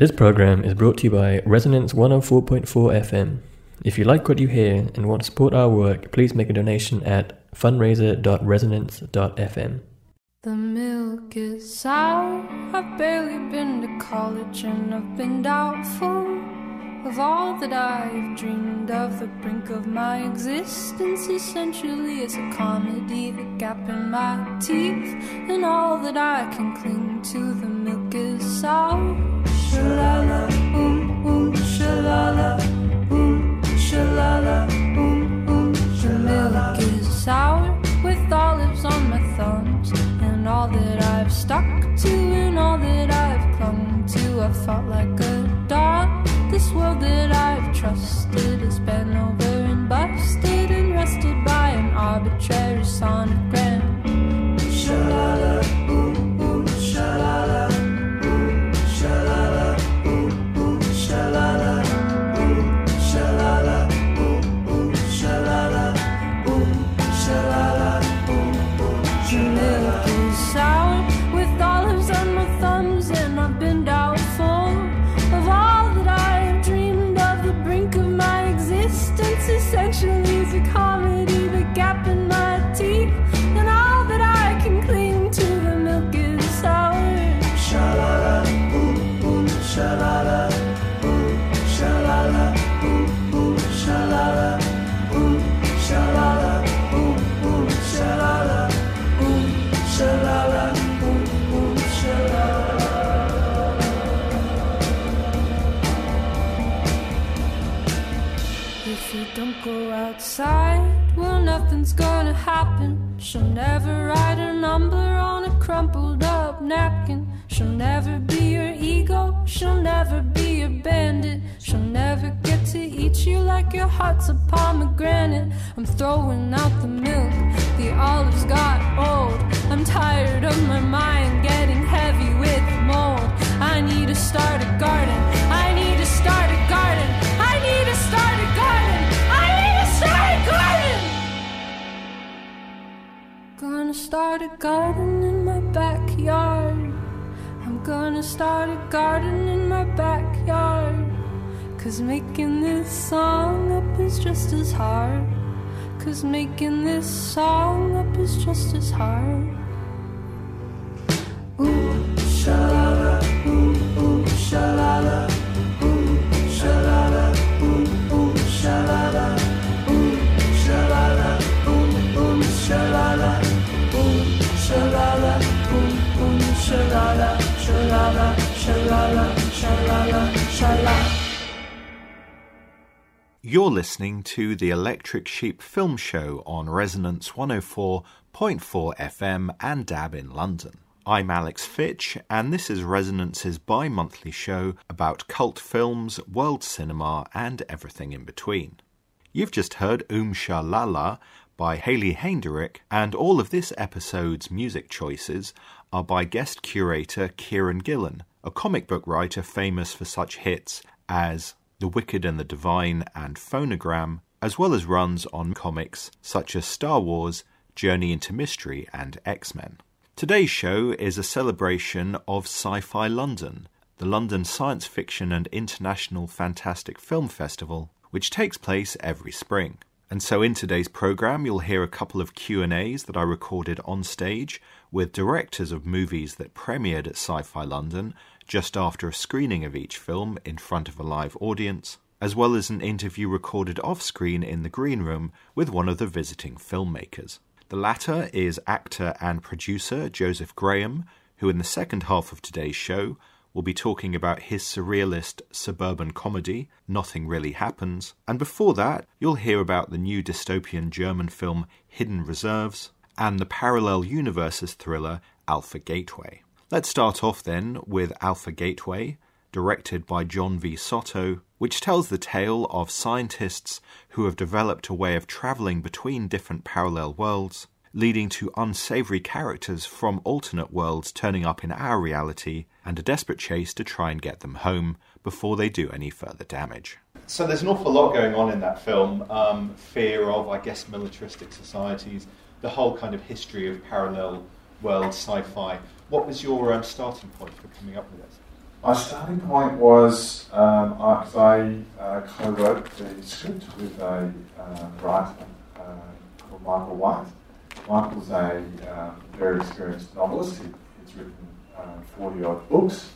This program is brought to you by Resonance 104.4 FM. If you like what you hear and want to support our work, please make a donation at fundraiser.resonance.fm. The milk is sour. I've barely been to college and I've been doubtful of all that I've dreamed of. The brink of my existence essentially is a comedy. The gap in my teeth and all that I can cling to. The milk is sour. Shalala, boom, boom, shalala, boom, shalala. The milk is sour with olives on my thumbs and all that I've stuck to and all that I've clung to. I felt like a dog. This world that I've trusted has been over and busted and rested by an arbitrary sonogram. Shalala, go outside, well, nothing's gonna happen. She'll never write a number on a crumpled up napkin. She'll never be your ego, she'll never be your bandit. She'll never get to eat you like your heart's a pomegranate. I'm throwing out the milk, the olives got old. I'm tired of my mind getting heavy with mold. I need to start a garden, I'm gonna start a garden in my backyard. I'm gonna start a garden in my backyard. Cause making this song up is just as hard. Cause making this song up is just as hard. Ooh, shalala, ooh, ooh, ooh, shalala, ooh, ooh, shalala, shalala, shalala, shalala, shalala, shalala. You're listening to the Electric Sheep Film Show on Resonance 104.4 FM and DAB in London. I'm Alex Fitch, and this is Resonance's bi monthly show about cult films, world cinema, and everything in between. You've just heard Um Sha La La by Haley Heynderickx, and all of this episode's music choices are by guest curator Kieron Gillen, a comic book writer famous for such hits as The Wicked and the Divine and Phonogram, as well as runs on comics such as Star Wars, Journey into Mystery, and X Men. Today's show is a celebration of Sci Fi London, the London Science Fiction and International Fantastic Film Festival, which takes place every spring. And so in today's program you'll hear a couple of Q&As that I recorded on stage with directors of movies that premiered at Sci-Fi London just after a screening of each film in front of a live audience, as well as an interview recorded off-screen in the green room with one of the visiting filmmakers. The latter is actor and producer Joseph Graham, who in the second half of today's show will be talking about his surrealist suburban comedy, Nothing Really Happens. And before that, you'll hear about the new dystopian German film Hidden Reserves and the parallel universes thriller Alpha Gateway. Let's start off then with Alpha Gateway, directed by John V. Soto, which tells the tale of scientists who have developed a way of travelling between different parallel worlds, leading to unsavoury characters from alternate worlds turning up in our reality and a desperate chase to try and get them home before they do any further damage. So there's an awful lot going on in that film um, fear of, I guess, militaristic societies, the whole kind of history of parallel world sci fi. What was your um, starting point for coming up with this? My starting point was um, I, I uh, co-wrote the script with a uh, writer uh, called Michael White. Michael's a um, very experienced novelist. He, he's written 40 odd books.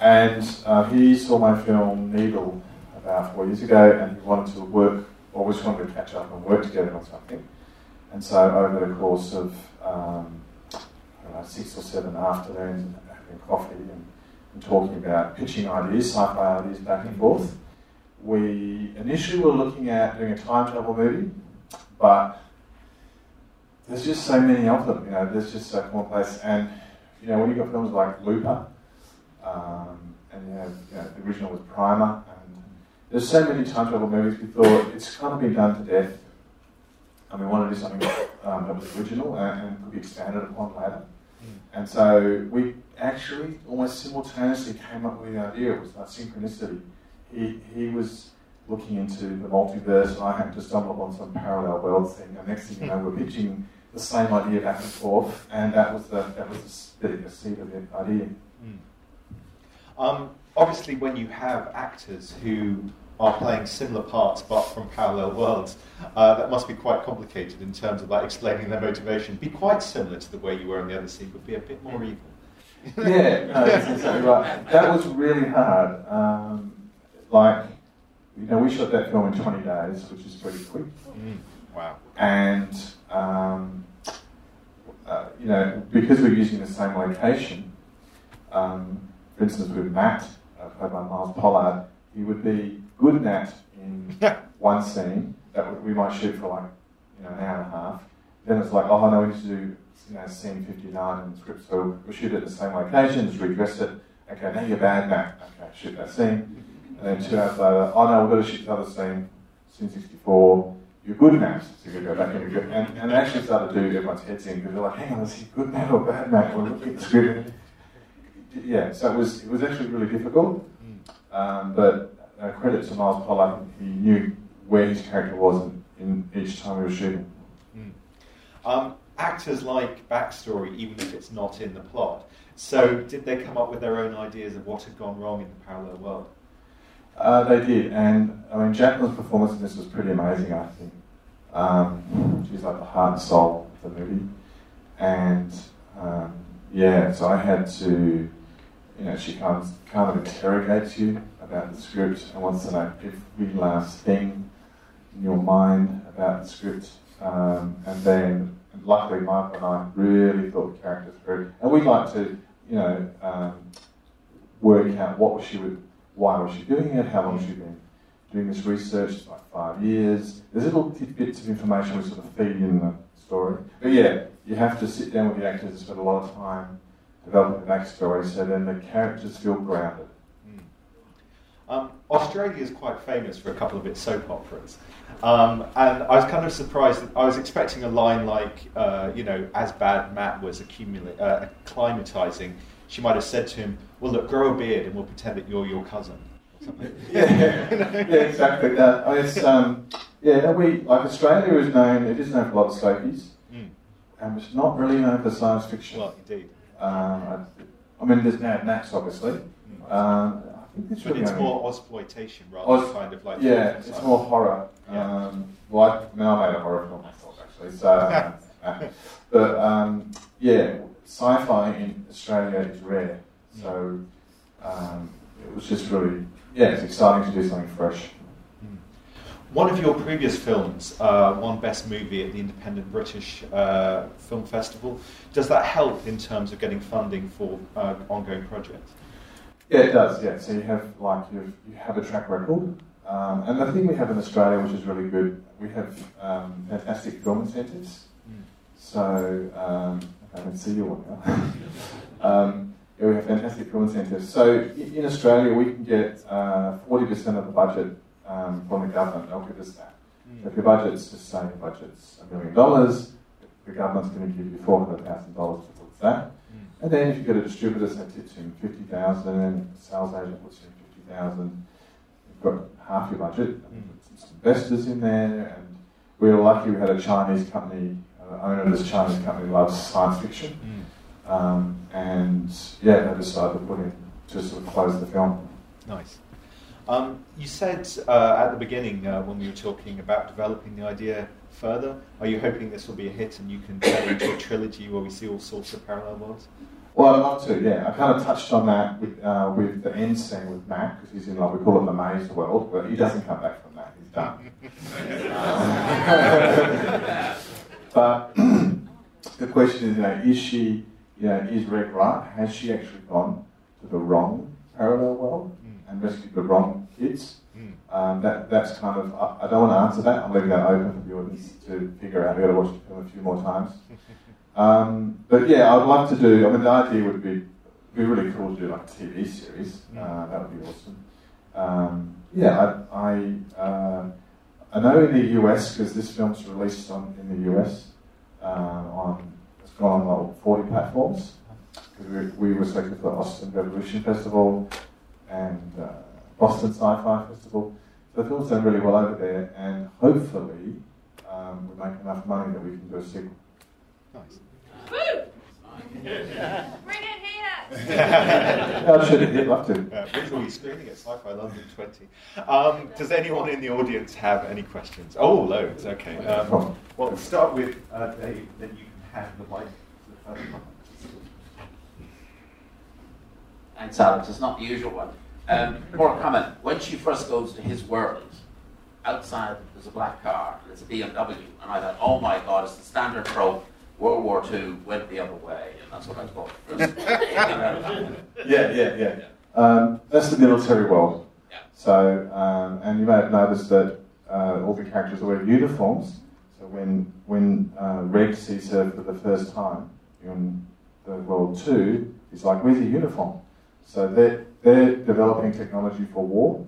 And uh, he saw my film Needle about four years ago and he wanted to work, or was wanted to catch up and work together on something. And so over the course of um, know, six or seven afternoons having coffee and, and talking about pitching ideas, sci-fi ideas back and forth, we initially were looking at doing a time travel movie, but there's just so many of them, you know, there's just so commonplace. And, you know, when you've got films like Looper, um, and you have, you know, the original was Primer, and there's so many time travel movies, we thought it's kind of been done to death. And we wanted to do something um, that was original and, and, could be expanded upon later. Mm. And so we actually almost simultaneously came up with the idea. It was like synchronicity. He, he was looking into the multiverse, and I happened to stumble upon some parallel world thing. And next thing you know, we're pitching the same idea back and forth, and that was the that was the, the seed of the idea. Mm. Um, obviously, when you have actors who are playing similar parts but from parallel worlds, uh, that must be quite complicated in terms of like explaining their motivation. Be quite similar to the way you were in the other scene, but be a bit more evil. yeah, no, that's exactly right. That was really hard. Um, like, you know, we shot that film in 20 days, which is pretty quick. Mm, wow. And, um, uh, you know, because we're using the same location, um, for instance, with Matt, uh, played by Miles Pollard, he would be good at that in one scene that we might shoot for like you know an hour and a half. Then it's like, oh no, we need to do you know scene 59 in the script, so we'll shoot it at the same location, just redress it. Okay, now you're bad, Matt. Okay, shoot that scene. And then two hours later, oh no, we've got to shoot the other scene, scene 64. You're good Matt. So you go back and you go, and, and actually start to do everyone's heads in because they're like, hang on, is he good Matt or bad Matt? We're looking at the script. Yeah, so it was, it was actually really difficult. Hmm. Um, but uh, credit to Miles Pollard, he knew where his character was in, in each time he was shooting. Mm. Um, actors like backstory, even if it's not in the plot. So, did they come up with their own ideas of what had gone wrong in the parallel world? Uh, they did, and I mean, Jacqueline's performance in this was pretty amazing, I think. Um, she's like the heart and soul of the movie. And um, yeah, so I had to, you know, she kind of, kind of interrogates you about the script and wants to know every last thing in your mind about the script. Um, and then, luckily, Michael and I really thought the characters through. And we'd like to, you know, um, work out what she would, why was she doing it, how long has she been doing this research, it's like five years. There's little tidbits of information we sort of feed in the story. But yeah, you have to sit down with the actors and spend a lot of time developing the backstory so then the characters feel grounded. Um, Australia is quite famous for a couple of its soap operas. Um, and I was kind of surprised. That I was expecting a line like, uh, you know, as bad Matt was accumula- uh, acclimatizing, she might have said to him, well, look, grow a beard and we'll pretend that you're your cousin. yeah, yeah, exactly that. I mean, um, yeah, we, like Australia is known, it is known for a lot of soapies, mm. and it's not really known for science fiction. Well, indeed. Um, I, I, mean, there's Mad Max, obviously. Mm. Um, it's but it's more exploitation rather than kind of like yeah, it's more horror. Yeah. Um, well, I, now I made a horror film myself actually, so uh, but um, yeah, sci-fi in Australia is rare, so um, it was just really yeah, it's exciting to do something fresh. Hmm. One of your previous films uh, won Best Movie at the Independent British uh, Film Festival. Does that help in terms of getting funding for uh, ongoing projects? Yeah, it does. Yeah, so you have like you you have a track record, um, and the thing we have in Australia, which is really good, we have um, fantastic film incentives. Mm. So um, I can see you one now. Um, we have fantastic film incentives. So in Australia, we can get uh, forty uh, percent of the budget um, from the government. They'll give us that. Mm. So if your budget's just say your budget's a million dollars, the government's going to give you four hundred thousand dollars towards that. And then if you get a distributor that tips in 50,000 and a sales agent puts in 50,000, you've got half your budget, mm. some investors in there, and we were lucky we had a Chinese company, owner of this Chinese company loves science fiction. Mm. Um, and yeah, they decided to put in to sort of close the film. Nice. Um, you said uh, at the beginning uh, when we were talking about developing the idea further, are you hoping this will be a hit and you can turn it into a trilogy where we see all sorts of parallel worlds? Well, I'd love to, yeah. I kind of touched on that with, uh, with the end scene with Mac, because he's in, like, we call it the maze world, but he doesn't come back from that, he's done. but the question is, you know, is she, you know, is Reg right? Has she actually gone to the wrong parallel world and rescued the wrong kids? Um, that, that's kind of, I, I, don't want to answer that. I'm leaving that open for the audience to figure out. I've got to watch the film a few more times. Um, but yeah, I'd love to do, I mean, the idea would be, be really cool to do like a TV series. Uh, that would be awesome. Um, yeah, I, I, uh, I, know in the US, because this film's released on, in the US, uh, on, it's gone on like 40 platforms. We, we were selected for the Austin Revolution Festival and uh, Boston Sci-Fi Festival. So the film's done really well over there, and hopefully um, we make enough money that we can do a sequel. Nice. Bring it here! I should have love to. Uh, visually screening at Sci-Fi London 20. Um, does anyone in the audience have any questions? Oh, loads. Okay. Um, well, start with uh, Dave, then you can hand the mic to the first one. Thanks, Alex. It's not the usual one. Um, more a comment. When she first goes to his world, outside there's a black car and it's a BMW, and I thought, oh my god, it's the standard trope. World War II went the other way, and that's what I thought. yeah, yeah, yeah. Um, that's the military world. Yeah. So, um, and you may have noticed that uh, all the characters wear uniforms. So when when uh, Reg sees her for the first time in the World Two, he's like, "Where's the uniform?" So they're they're developing technology for war,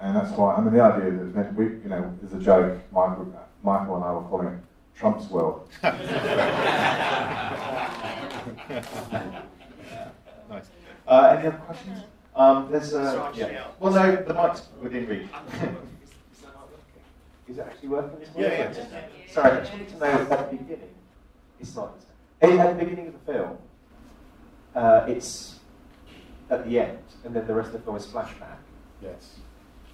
and that's why. I mean, the idea is meant we, you know, is a joke. Michael, Michael and I were calling it Trump's world. nice. Uh, any other questions? Um, there's a. Yeah. Well, no, the mic's within reach. Is it actually working? Yeah, yeah. Sorry, I just wanted to know at the beginning. It's not. At the beginning of the film, uh, it's at the end, and then the rest of the film is flashback. Yes.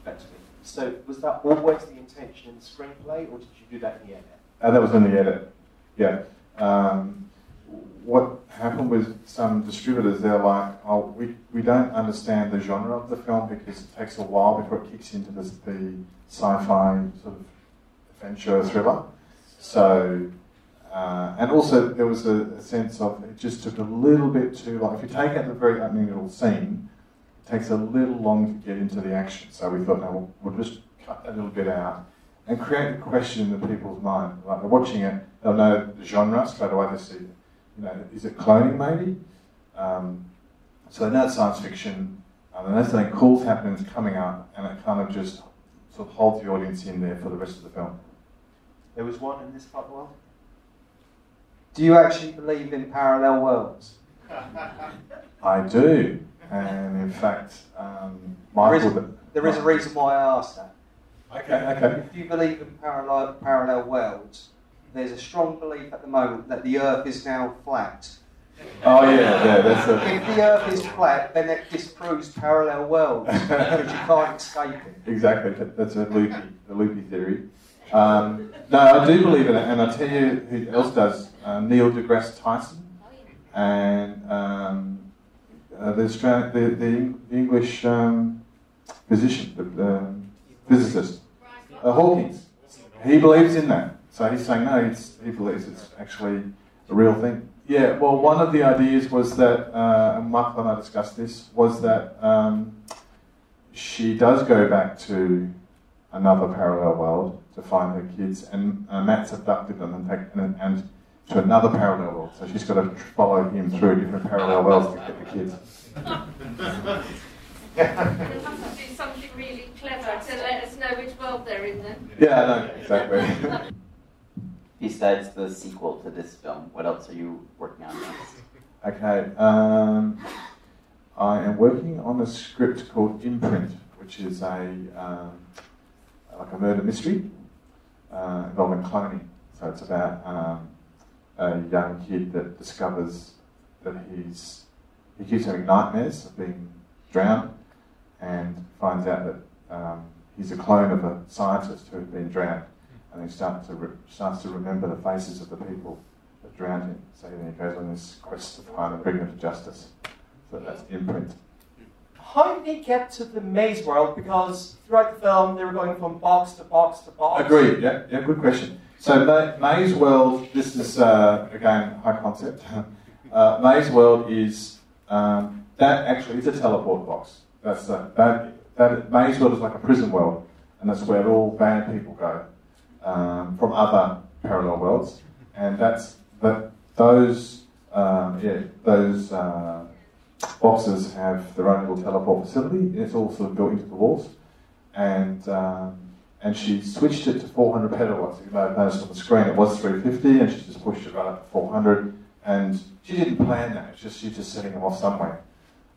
Effectively. So was that always the intention in the screenplay, or did you do that in the edit? That was in the edit. Yeah. Um, what happened with some distributors, they're like, oh, we, we don't understand the genre of the film because it takes a while before it kicks into this, the sci-fi sort of adventure thriller. So, uh, and also there was a, a, sense of it just took a little bit too long. If you take out the very opening little scene, it takes a little long to get into the action. So we thought, no, we'll, we'll just cut a little bit out and create a question in the people's mind. Like they're watching it, they'll know the genre straight away. They see, you know, is it cloning maybe? Um, so they know it's science fiction, and then something cool's happening, it's coming up, and it kind of just sort of holds the audience in there for the rest of the film. There was one in this part of the world. Do you actually believe in parallel worlds? I do, and in fact, um, Michael. There is, there is a reason why I asked that. Okay, okay. If you believe in parallel, parallel worlds, there's a strong belief at the moment that the Earth is now flat. Oh yeah, yeah, that's a... If the Earth is flat, then it disproves parallel worlds because you can't escape it. Exactly, that's a loopy, a loopy theory. Um, no, I do believe in it, and I tell you who else does. Uh, Neil deGrasse Tyson, and um, uh, the, Australian, the, the, English um, physician, the um, physicist uh, Hawkins. He believes in that. So he's saying, no, he believes it's actually a real thing. Yeah, well, one of the ideas was that, uh, and Michael and I discussed this, was that um, she does go back to another parallel world to find her kids, and uh, Matt's abducted them and, take, and, and to another parallel world. So she's got to follow him through different parallel worlds to get the kids. There must be something really clever to let us know which world they're in then. Yeah, I know, exactly. Besides the sequel to this film, what else are you working on next? Okay, um, I am working on a script called Imprint, which is a um, like a murder mystery uh, involving cloning. So it's about um, a young kid that discovers that he's he keeps having nightmares of being drowned and finds out that um, he's a clone of a scientist who had been drowned. And he starts to, re- starts to remember the faces of the people that drowned him. So then he goes on this quest to find and bring them to justice. So that's the imprint. How did they get to the maze world? Because throughout the film, they were going from box to box to box. Agreed, yeah, yeah, good question. So Ma- Maze World, this is uh, again high concept. uh, Maze World is um, that actually is a teleport box. That's that that World is like a prison world, and that's where all bad people go um, from other parallel worlds, and that's that those um, yeah those uh, boxes have their own little teleport facility. It's all sort of built into the walls, and um, and she switched it to 400 petawatts. You may have noticed on the screen it was 350, and she just pushed it right up to 400. And she didn't plan that; it's just she's just setting them off somewhere.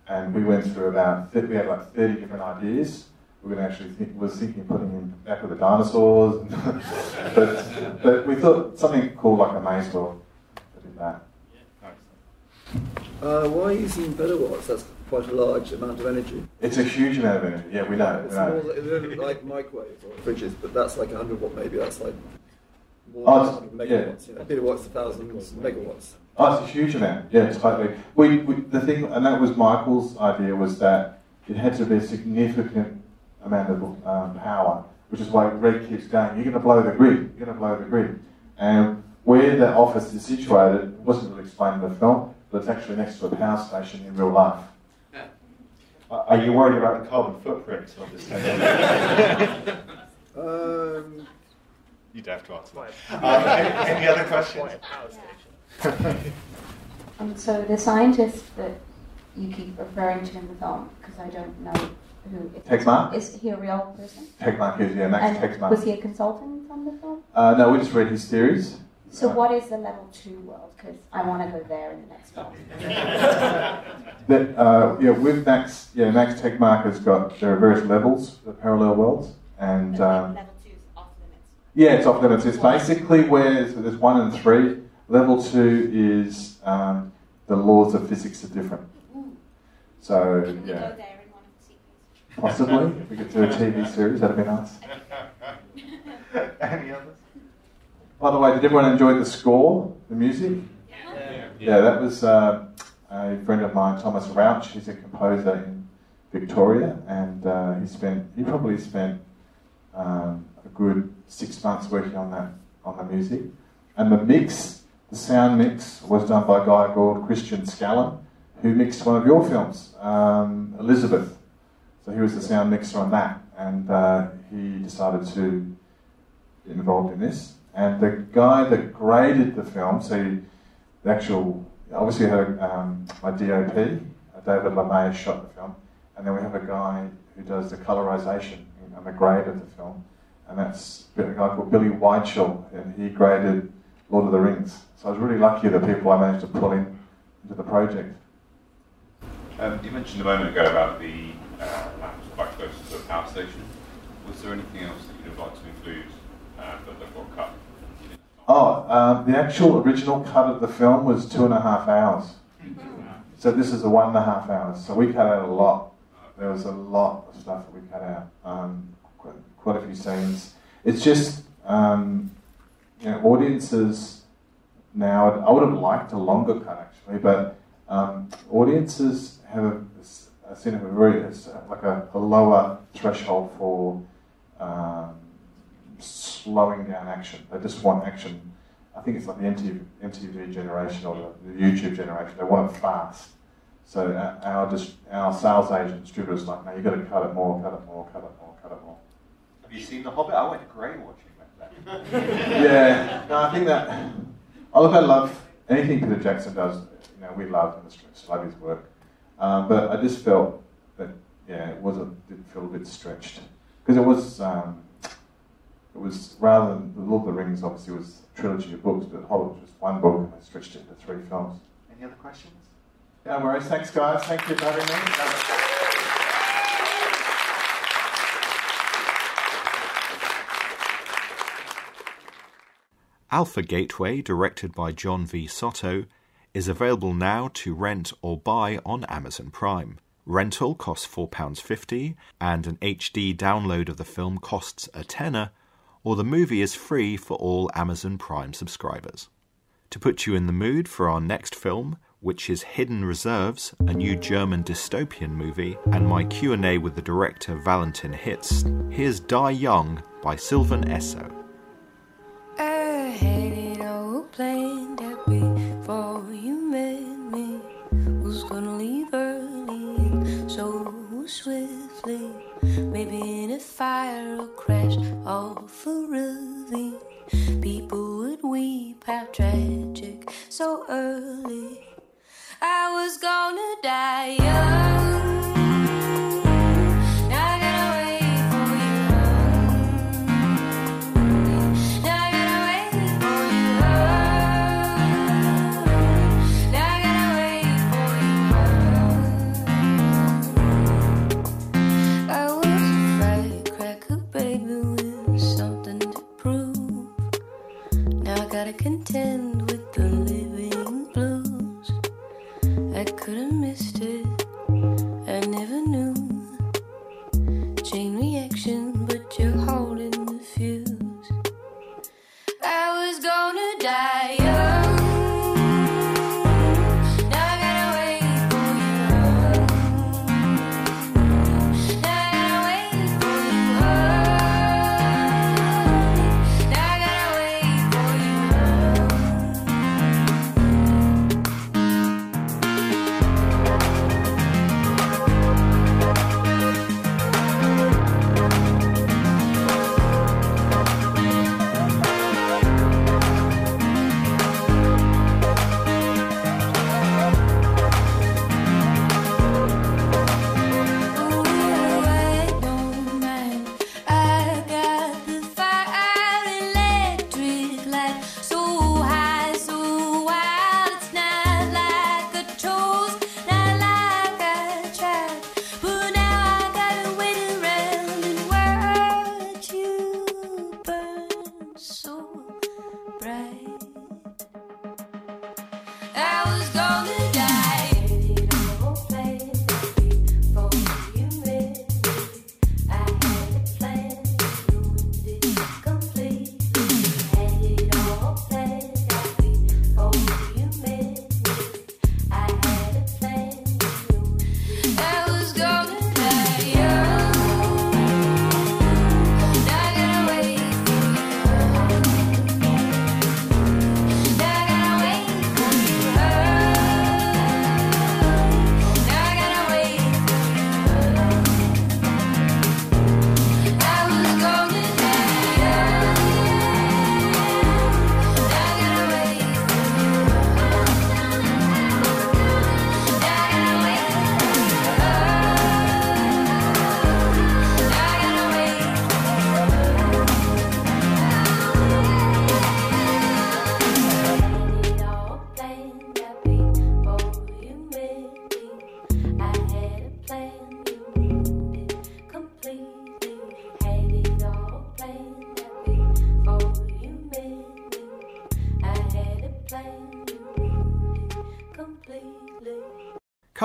And we went through about we had like 30 different ideas. We were actually think, was thinking of putting him back with the dinosaurs, but but we thought something cool like a maze world. Did that. Uh, why are you using petawatts? That's quite a large amount of energy. It's a huge amount of energy. Yeah, we know. It's we know. more like, microwaves or fridges, but that's like 100 watt maybe. That's like more Oh, than 100 yeah. megawatts. You know, a thousand megawatts. Oh, it's a huge amount. Yeah, totally. We, we the thing, and that was Michael's idea, was that it had to be a significant amount of um, power, which is why Red keeps going. You're going to blow the grid. You're going to blow the grid. And where the office is situated wasn't really explained in the film, but it's actually next to a power station in real life. Are you worried about the carbon footprint of this technology? Um, You'd have to answer that. Um, any, any other questions? And so the scientist that you keep referring to in the film, because I don't know who it is. Tegmark? Is he a real person? Tegmark is, yeah, Max and Tegmark. was he a consultant on the film? Uh, no, we just read his theories. So what is the level two world? Because I want to go there in the next film. That, uh, yeah, with Max, yeah, Max Tegmark has got, there are various levels of parallel worlds, and um, Level two is off limits. yeah, it's off limits. It's basically where so there's one and three. Level two is um, the laws of physics are different. So Can we yeah, go there in one of the sequels? possibly if we could do a TV series, that'd be nice. Any others? By the way, did everyone enjoy the score, the music? Yeah, Yeah, that was uh, a friend of mine, Thomas Rauch. He's a composer in Victoria, and uh, he spent he probably spent um, a good six months working on that on the music. And the mix, the sound mix, was done by a guy called Christian Scallon, who mixed one of your films, um, Elizabeth. So he was the sound mixer on that, and uh, he decided to get involved in this. And the guy that graded the film, so he, the actual, obviously had um, my DOP, David LeMay shot the film, and then we have a guy who does the colorization and the grade of the film, and that's a guy called Billy Whiteshell, and he graded Lord of the Rings. So I was really lucky the people I managed to pull in into the project. Um, you mentioned a moment ago about the uh, was quite close to the power station. Was there anything else that you'd have liked to include uh, that, that got cut? Oh, um, the actual original cut of the film was two and a half hours. So this is a one and a half hours. So we cut out a lot. There was a lot of stuff that we cut out. Um, quite, quite a few scenes. It's just, um, you know, audiences now. I would have liked a longer cut actually, but um, audiences have a, a seen a very like a, a lower threshold for um, slowing down action. They just want action. I think it's like the MTV, MTV generation or the, YouTube generation. They want it fast. So our, our, dis- our sales agent distributors like, no, you've got to cut it more, cut it more, cut it more, cut it more. Have you seen The Hobbit? I went grey watching. yeah, no, I think that. Oliver look, I love anything Peter Jackson does. You know, we love and love his work. Um, but I just felt that yeah, it was a, did feel a bit stretched because it was um, it was rather than the Lord of the Rings. Obviously, was a trilogy of books, but Hobbit was just one book and they stretched it into three films. Any other questions? No worries. Thanks, guys. Thank you for having me. Alpha Gateway, directed by John V. Soto, is available now to rent or buy on Amazon Prime. Rental costs £4.50, and an HD download of the film costs a tenner, or the movie is free for all Amazon Prime subscribers. To put you in the mood for our next film, which is Hidden Reserves, a new German dystopian movie, and my Q&A with the director Valentin Hitz, here's Die Young by Sylvan Esso. Swiftly. Maybe in a fire or crash off a ravine. People would weep how tragic so early. I was gonna die young. Gotta contend with the living blues. I could have missed it.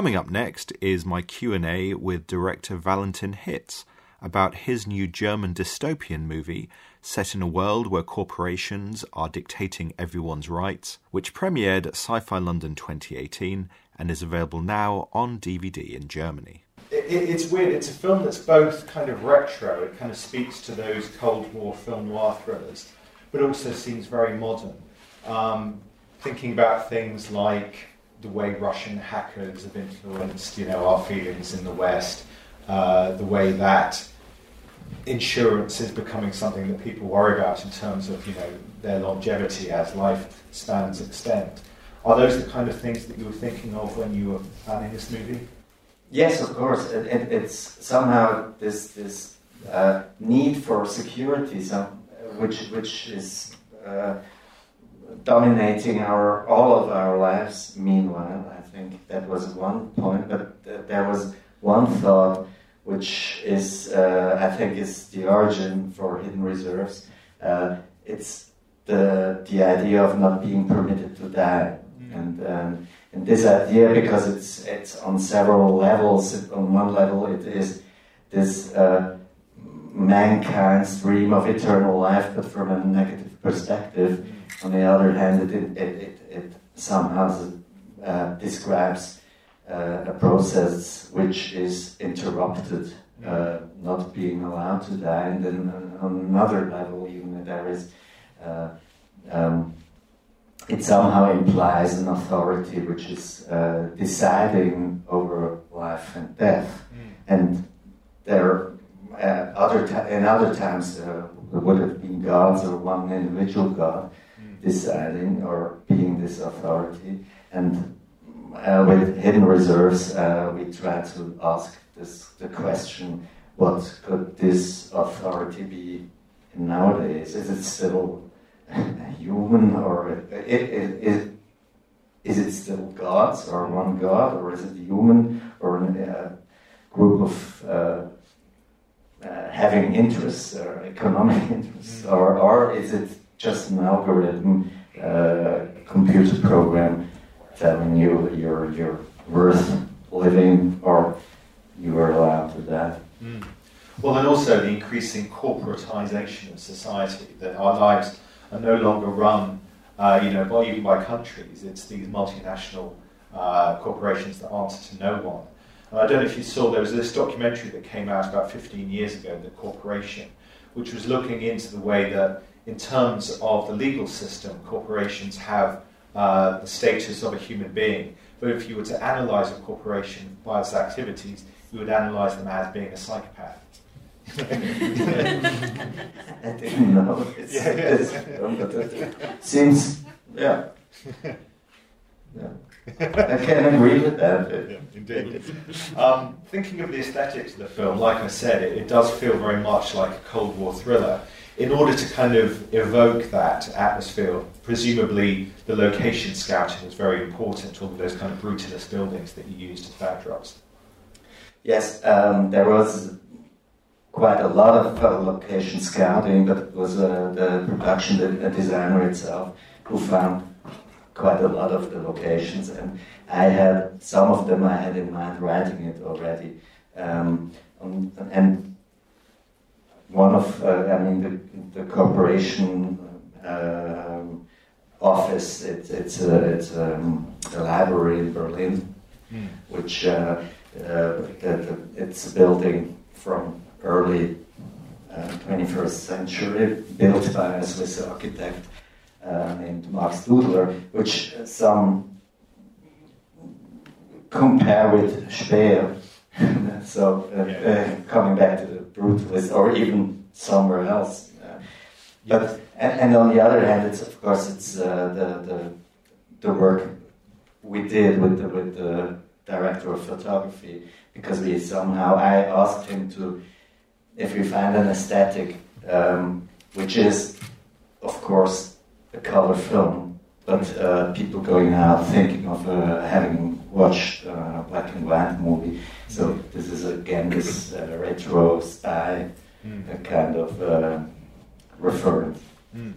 Coming up next is my Q&A with director Valentin Hitz about his new German dystopian movie set in a world where corporations are dictating everyone's rights, which premiered at Sci-Fi London 2018 and is available now on DVD in Germany. It, it, it's weird. It's a film that's both kind of retro. It kind of speaks to those Cold War film noir thrillers, but also seems very modern. Um, thinking about things like the way Russian hackers have influenced, you know, our feelings in the West, uh, the way that insurance is becoming something that people worry about in terms of, you know, their longevity as lifespans extend. Are those the kind of things that you were thinking of when you were planning this movie? Yes, of course. It, it, it's somehow this this uh, need for security, some, which which is uh, dominating our all of our lives. Meanwhile, I think that was one point, but th- there was one thought which is uh, I think is the origin for hidden reserves. Uh, it's the the idea of not being permitted to die, and um, And this idea, because it's it's on several levels. On one level, it is this uh, mankind's dream of eternal life, but from a negative perspective. On the other hand, it, it, it, it somehow uh, describes uh, a process which is interrupted, uh, not being allowed to die. And then on another level, even there is, uh, um, it somehow implies an authority which is uh, deciding over life and death. And there, uh, other in other times, there would have been gods or one individual god deciding or being this authority. And uh, with hidden reserves, uh, we try to ask this the question: What could this authority be nowadays? Is it still human, or it, it, it, is it still gods, or one god, or is it human, or a group of uh, uh, having interests or economic interests, or, or is it just an algorithm, uh, computer program telling you you're, you're worth living or you are allowed to die. Mm. Well, and also the increasing corporatization of society, that our lives are no longer run, uh, you know, by, even by countries. It's these multinational uh, corporations that answer to no one. And I don't know if you saw, there was this documentary that came out about 15 years ago, The Corporation, which was looking into the way that in terms of the legal system, corporations have uh, the status of a human being. But if you were to analyze a corporation by its activities, you would analyze them as being a psychopath. I didn't know. It's, Yeah, it's, yeah. seems, yeah. yeah. I can agree with that. Yeah, indeed. Um, thinking of the aesthetics of the film, like I said, it, it does feel very much like a Cold War thriller. In order to kind of evoke that atmosphere, presumably the location scouting was very important, all of those kind of brutalist buildings that you used as backdrops. Yes, um, there was quite a lot of uh, location scouting, but it was uh, the production the, designer itself who found quite a lot of the locations, and I had some of them I had in mind writing it already, um, and one of uh, I mean the, the corporation uh, office it, it's a, it's um, a library in Berlin, Mm. which uh, uh, it's a building from early uh, 21st century, built by a Swiss architect uh, named Max Dudler, which some compare with Speer. so uh, uh, coming back to the brutalist, or even somewhere else. Uh, but and, and, on the other hand, it's of course it's uh, the, the the work we did with the, with the director of photography because we somehow I asked him to if we find an aesthetic um, which is of course a color film but uh, people going out thinking of uh, having watched uh, a black and white movie so this is again this uh, retro style Mm. kind of uh, reference Mm.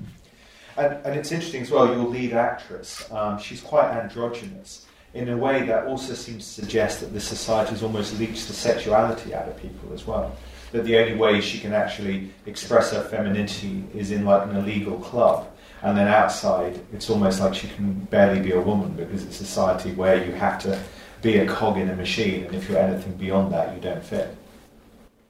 And, and it's interesting as well, your lead actress, um, she's quite androgynous in a way that also seems to suggest that the society has almost leached the sexuality out of people as well. That the only way she can actually express her femininity is in like an illegal club. And then outside, it's almost like she can barely be a woman because it's a society where you have to be a cog in a machine, and if you're anything beyond that, you don't fit.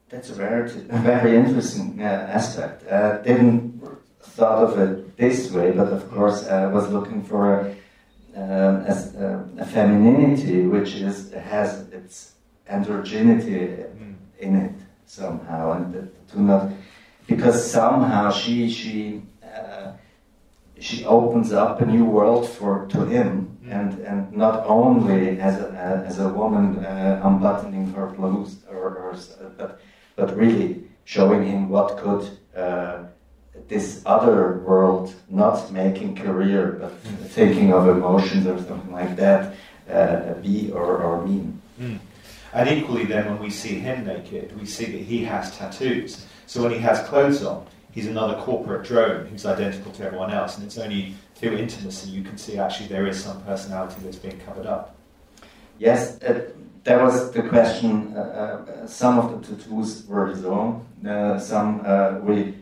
That's a very, very interesting uh, aspect. Uh, didn't thought of it this way, but of course I was looking for a, um, a, a, femininity which is has its androgyny in it somehow, and to not because somehow she she uh, she opens up a new world for to him, and and not only as a as a woman uh, unbuttoning her blouse or, or but but really showing him what could uh, this other world, not making career, but thinking of emotions or something like that, uh, be or, or mean. Mm. And equally, then, when we see him naked, we see that he has tattoos. So when he has clothes on, he's another corporate drone who's identical to everyone else, and it's only through intimacy you can see actually there is some personality that's being covered up. Yes, uh, that was the question. Uh, uh, some of the tattoos were his own, uh, some uh, we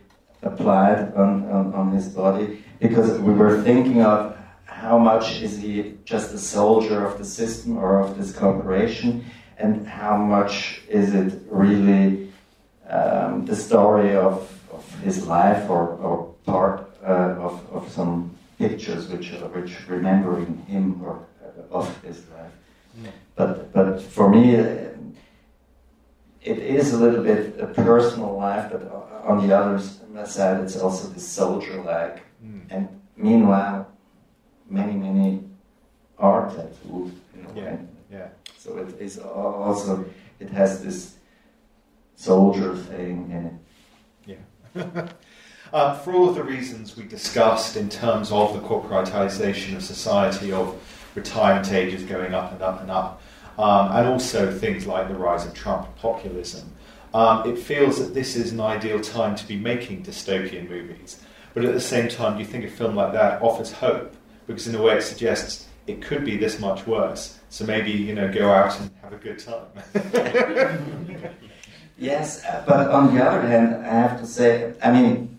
applied on, on, on his body because we were thinking of how much is he just a soldier of the system or of this corporation, and how much is it really um, the story of his life or, or part uh, of, of some pictures which, uh, which remembering him or uh, of his life. Yeah. But, but for me, uh, it is a little bit a personal life, but on the other side, it's also this soldier-like. Mm. And meanwhile, many, many are tattooed. You know, Yeah, yeah. So it is also it has this soldier thing in it. Um, for all of the reasons we discussed in terms of the corporatization of society, of retirement ages going up and up and up, um, and also things like the rise of Trump populism, um, it feels that this is an ideal time to be making dystopian movies. But at the same time, do you think a film like that offers hope? Because in a way, it suggests it could be this much worse. So maybe you know, go out and have a good time. Yes, uh, but on the other hand, I have to say, I mean,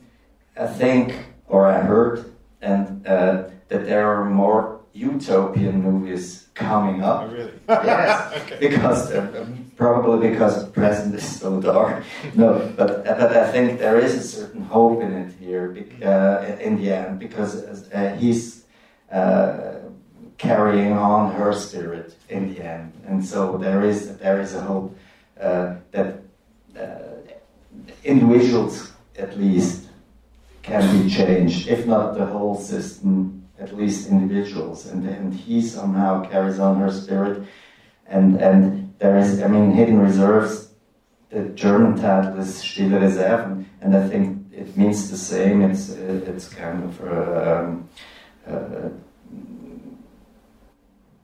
I think, or I heard, and uh, that there are more utopian movies coming up. Oh, really? yes, Okay. because uh, probably because the present is so dark. No, but but I think there is a certain hope in it here, uh, in the end, because uh, he's. Uh, carrying on her spirit in the end, and so there is there is a hope uh, that uh, individuals, at least, can be changed. If not the whole system, at least individuals. And, and he somehow carries on her spirit. And, and there is, I mean, Hidden Reserves, the German title is Stille Reserven, and I think it means the same. It's, uh, it's kind of. Uh, um, uh,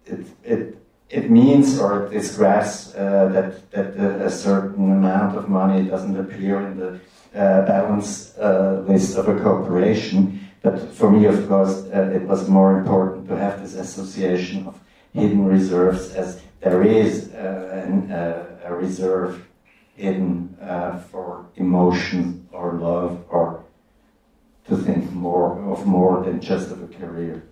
it, it, it means or it describes uh, that, that a, certain amount of money doesn't appear in the uh, balance uh, list of a corporation. But for me, of course, uh, it was more important to have this association of hidden reserves as there is uh, an, uh, a reserve hidden for emotion or love or to think more of more than just of a career.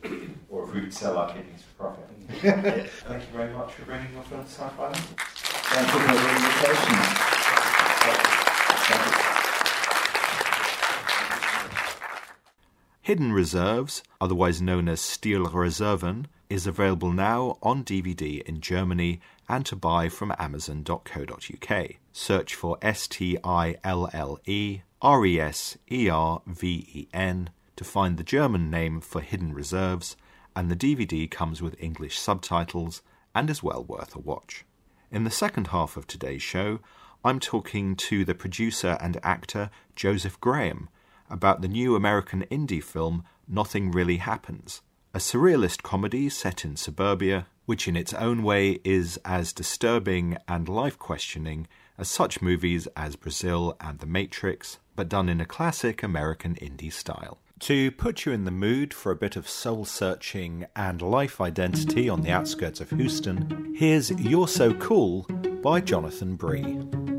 Or if we could sell our kidneys for profit. Thank you very much for bringing your film to South Island. Thank you for the invitation. Hidden Reserves, otherwise known as Stille Reserven, is available now on DVD in Germany and to buy from Amazon.co.uk. Search for S T I L L E R E S E R V E N to find the German name for Hidden Reserves, and the DVD comes with English subtitles and is well worth a watch. In the second half of today's show, I'm talking to the producer and actor Joseph Graham about the new American indie film Nothing Really Happens, a surrealist comedy set in suburbia, which in its own way is as disturbing and life questioning as such movies as Brazil and The Matrix, but done in a classic American indie style. To put you in the mood for a bit of soul searching and life identity on the outskirts of Houston, here's You're So Cool by Jonathan Bree.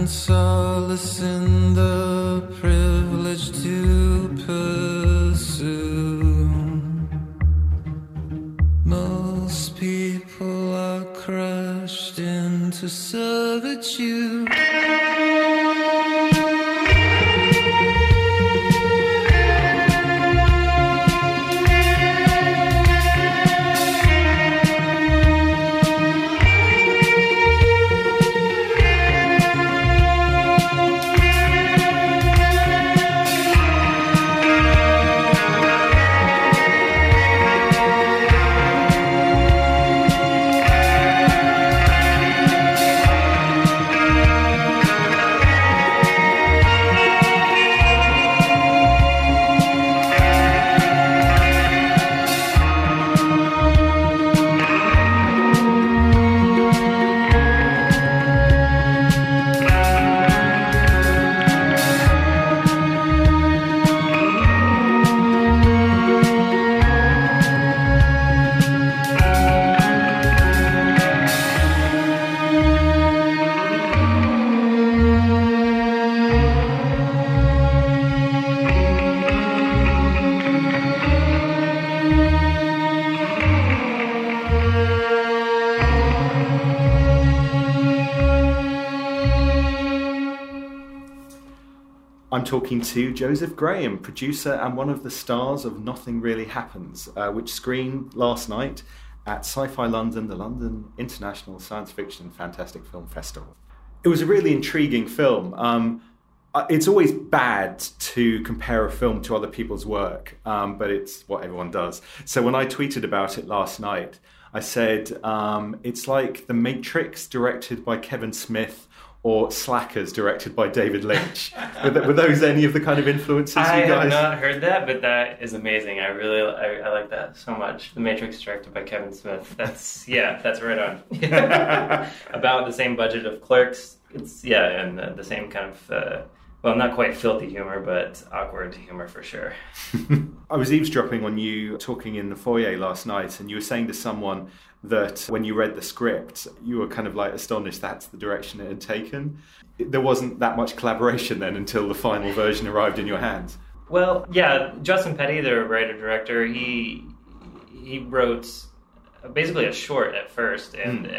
Find solace in the privilege to pursue. Most people are crushed into servitude. Talking to Joseph Graham, producer and one of the stars of Nothing Really Happens, uh, which screened last night at Sci Fi London, the London International Science Fiction and Fantastic Film Festival. It was a really intriguing film. Um, uh, it's always bad to compare a film to other people's work, um, but it's what everyone does. So when I tweeted about it last night, I said um, it's like The Matrix directed by Kevin Smith or Slackers directed by David Lynch. were, th- were those any of the kind of influences I you guys? have not heard that, but that is amazing. I really, I, I like that so much. The Matrix, directed by Kevin Smith. That's yeah, that's right on. About the same budget of Clerks. It's yeah, and the, the same kind of uh, well, not quite filthy humor, but awkward humor for sure. I was eavesdropping on you talking in the foyer last night, and you were saying to someone that when you read the script, you were kind of like astonished that's the direction it had taken. There wasn't that much collaboration then until the final version arrived in your hands. Well, yeah, Justin Petty, the writer director, he he wrote basically a short at first, and Hmm. uh,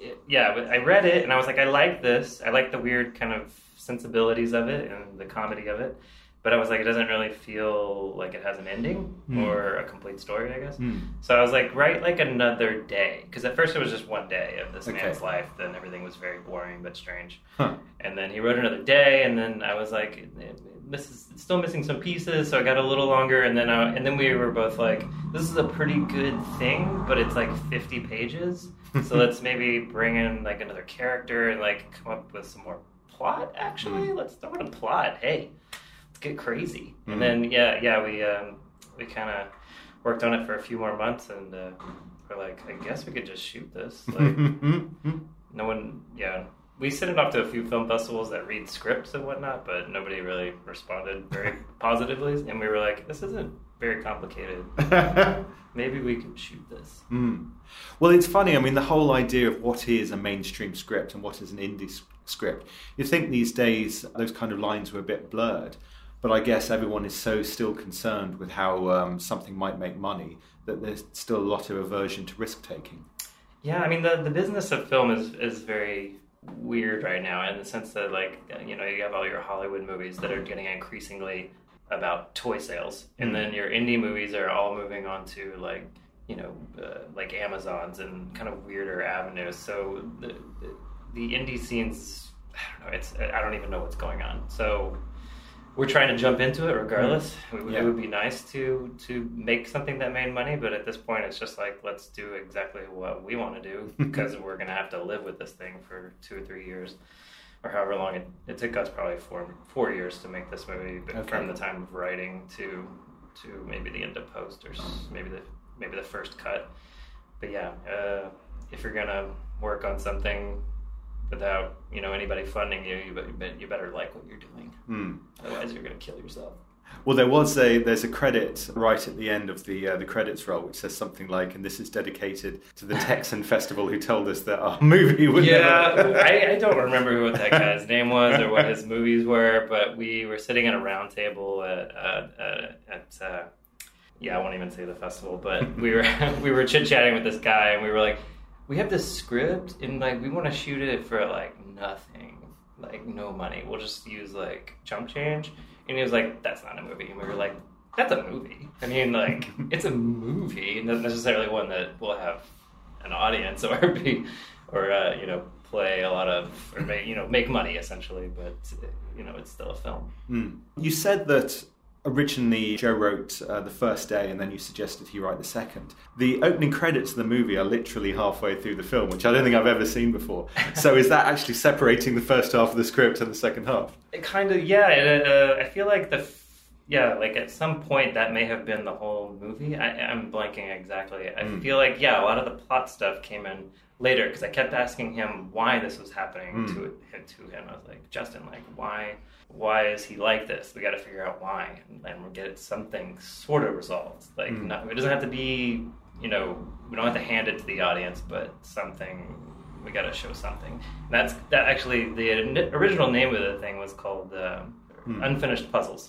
it, yeah, I read it and I was like, I like this. I like the weird kind of sensibilities of it and the comedy of it. But I was like, it doesn't really feel like it has an ending Hmm. or a complete story, I guess. Hmm. So I was like, write like another day. Because at first it was just one day of this Okay. man's life. Then everything was very boring but strange. Huh. And then he wrote another day, and then I was like, it- it misses, it's still missing some pieces, so I got a little longer, and then I, and then we were both like, this is a pretty good thing, but it's like 50 pages, so let's maybe bring in like another character and like come up with some more plot. Actually, let's throw in a plot. Hey, let's get crazy. Mhm. And then yeah, yeah, we um, we kind of worked on it for a few more months, and uh, we're like, I guess we could just shoot this. Like, no one, yeah. We sent it off to a few film festivals that read scripts and whatnot, but nobody really responded very positively. And we were like, this isn't very complicated. Maybe we can shoot this. Mm. Well, it's funny. I mean, the whole idea of what is a mainstream script and what is an indie script. You think these days those kind of lines were a bit blurred, but I guess everyone is so still concerned with how um, something might make money that there's still a lot of aversion to risk taking. Yeah, I mean the the business of film is is very weird right now in the sense that like you know you have all your Hollywood movies that are getting increasingly about toy sales, and Mm. then your indie movies are all moving on to like you know uh, like Amazons and kind of weirder avenues. So the the, indie scenes, I don't know, it's I don't even know what's going on. So we're trying to jump into it regardless. It, would- Yeah. it would be nice to to make something that made money, but at this point, it's just like let's do exactly what we want to do because we're gonna have to live with this thing for two or three years, or however long it, it took us probably four four years to make this movie, but Okay. from the time of writing to to maybe the end of post or maybe the maybe the first cut. But yeah, uh, if you're gonna work on something without you know anybody funding you, you, you better like what you're doing. Hmm. Otherwise, you're gonna kill yourself. Well, there was a there's a credit right at the end of the uh, the credits roll which says something like, "And this is dedicated to the Texan Festival who told us that our movie would yeah, never." I, I don't remember what that guy's name was or what his movies were, but we were sitting at a round table at uh, at uh, yeah, I won't even say the festival, but we were we were chit chatting with this guy, and we were like, we have this script, and like we want to shoot it for like nothing, like no money. We'll just use like chump change, and he was like, that's not a movie, and we were like. That's a movie. I mean, like, it's a movie, not necessarily one that will have an audience or be or uh, you know play a lot of or make you know make money essentially but you know it's still a film Hmm. You said that originally Joe wrote uh, the first day, and then you suggested he write the second. The opening credits of the movie are literally halfway through the film, which I don't think I've ever seen before. So is that actually separating the first half of the script and the second half? it kind of yeah it, uh, i feel like the yeah like at some point that may have been the whole movie I, i'm blanking exactly i Mm. feel like yeah a lot of the plot stuff came in later because i kept asking him why this was happening Mm. to to him i was like justin like why why is he like this we got to figure out why and, and we'll get something sort of resolved like Mm. not, it doesn't have to be you know we don't have to hand it to the audience but something we got to show something. And that's that. Actually, the original name of the thing was called um, Hmm. Unfinished Puzzles.